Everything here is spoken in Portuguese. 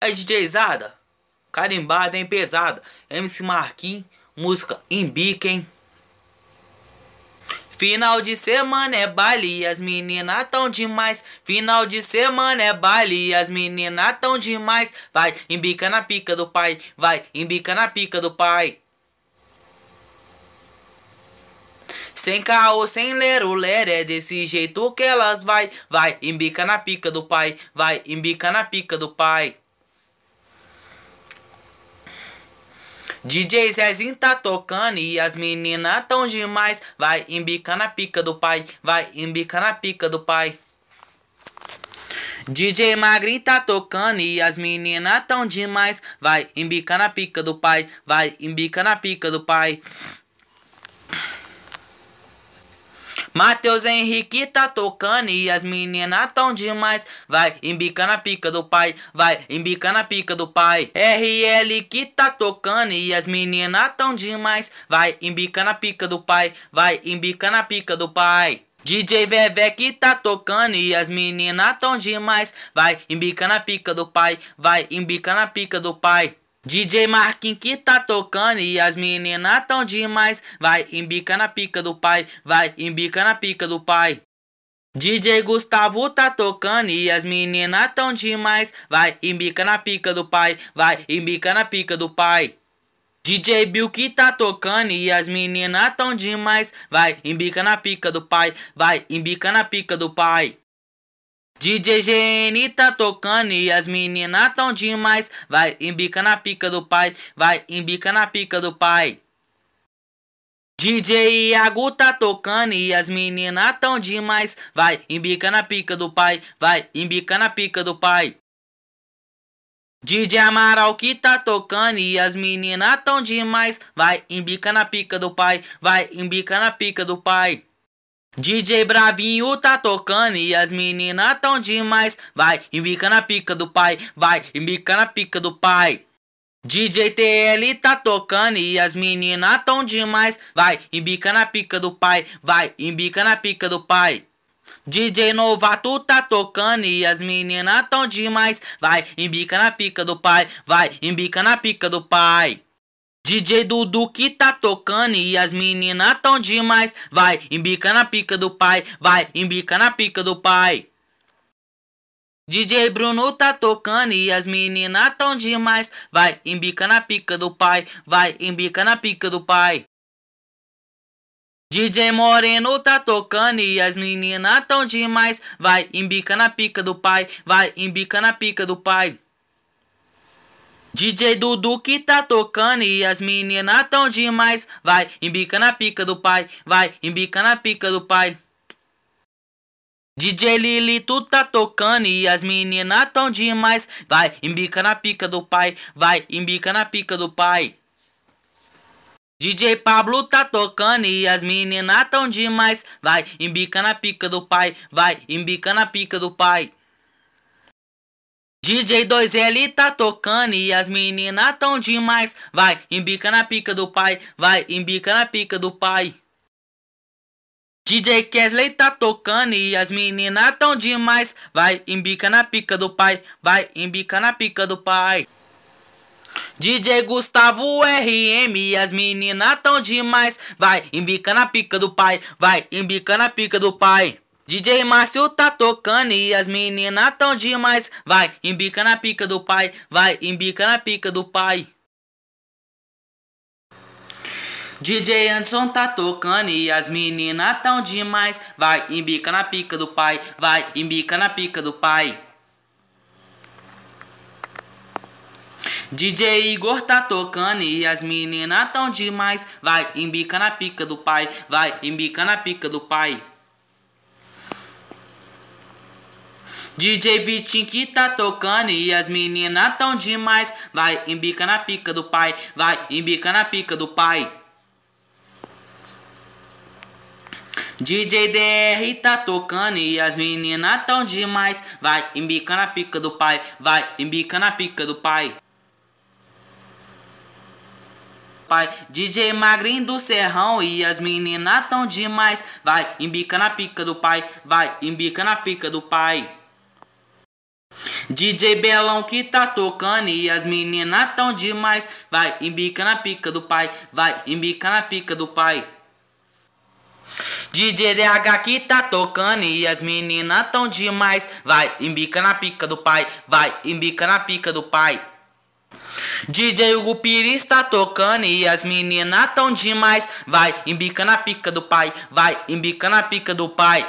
É DJzada, carimbada, hein, pesada. MC Marquinhos, música em hein. Final de semana é baile, as meninas tão demais. Final de semana é baile, as meninas tão demais. Vai, embica na pica do pai, vai, embica na pica do pai. Sem caô, sem ler o ler, é desse jeito que elas vai. Vai, embica na pica do pai, vai, embica na pica do pai. DJ Zezinho tá tocando e as meninas tão demais. Vai embica na pica do pai, vai embica na pica do pai. DJ Magrinho tá tocando e as meninas tão demais. Vai embica na pica do pai, vai embica na pica do pai. Matheus Henrique tá tocando e as meninas tão demais. Vai, embica na pica do pai. Vai, embica na pica do pai. RL que tá tocando e as meninas tão demais. Vai, embica na pica do pai. Vai, embica na pica do pai. DJ Vevé que tá tocando e as meninas tão demais. Vai, embica na pica do pai. Vai, embica na pica do pai. DJ Marquinhos que tá tocando e as meninas tão demais. Vai, embica na pica do pai. Vai, embica na pica do pai. DJ Gustavo tá tocando e as meninas tão demais. Vai, embica na pica do pai. Vai, embica na pica do pai. DJ Bill que tá tocando e as meninas tão demais. Vai, embica na pica do pai. Vai, embica na pica do pai. DJ GN tá tocando e as meninas tão demais. Vai, embica na pica do pai. Vai, embica na pica do pai. DJ Iago tá tocando e as meninas tão demais. Vai, embica na pica do pai. Vai, embica na pica do pai. DJ Amaral que tá tocando e as meninas tão demais. Vai, embica na pica do pai. Vai, embica na pica do pai. DJ Bravinho tá tocando e as meninas tão demais. Vai, embica na pica do pai. Vai, embica na pica do pai. DJ TL tá tocando e as meninas tão demais. Vai, embica na pica do pai. Vai, embica na pica do pai. DJ Novato tá tocando e as meninas tão demais. Vai, embica na pica do pai. Vai, embica na pica do pai. DJ Dudu que tá tocando e as meninas tão demais. Vai, embica na pica do pai. Vai, embica na pica do pai. DJ Bruno tá tocando e as meninas tão demais. Vai, embica na pica do pai. Vai, embica na pica do pai. DJ Moreno tá tocando e as meninas tão demais. Vai, embica na pica do pai. Vai, embica na pica do pai. DJ Dudu que tá tocando e as meninas tão demais. Vai, embica na pica do pai. Vai, embica na pica do pai. DJ Lili, tu tá tocando e as meninas tão demais. Vai, embica na pica do pai. Vai, embica na pica do pai. DJ Pablo tá tocando e as meninas tão demais. Vai, embica na pica do pai. Vai, embica na pica do pai. DJ 2L tá tocando e as meninas tão demais. Vai, embica na pica do pai. Vai, embica na pica do pai. DJ Kesley tá tocando e as meninas tão demais. Vai, embica na pica do pai. Vai, embica na pica do pai. DJ Gustavo RM e as meninas tão demais. Vai, embica na pica do pai. Vai, embica na pica do pai. DJ Márcio tá tocando e as meninas tão demais. Vai, embica na pica do pai. Vai, embica na pica do pai. DJ Anderson tá tocando e as meninas tão demais. Vai, embica na pica do pai. Vai, embica na pica do pai. DJ Igor tá tocando e as meninas tão demais. Vai, embica na pica do pai. Vai, embica na pica do pai. DJ Vitinho que tá tocando e as meninas tão demais. Vai, embica na pica do pai. Vai, embica na pica do pai. DJ DR tá tocando e as meninas tão demais. Vai, embica na pica do pai. Vai, embica na pica do pai. pai. DJ Magrinho do Serrão e as meninas tão demais. Vai, embica na pica do pai. Vai, embica na pica do pai. DJ Belão que tá tocando e as meninas tão demais. Vai, embica na pica do pai, vai, embica na pica do pai. DJ DH que tá tocando e as meninas tão demais. Vai, embica na pica do pai, vai, embica na pica do pai. DJ Hugo Pires tá tocando e as meninas tão demais. Vai, embica na pica do pai, vai, embica na pica do pai.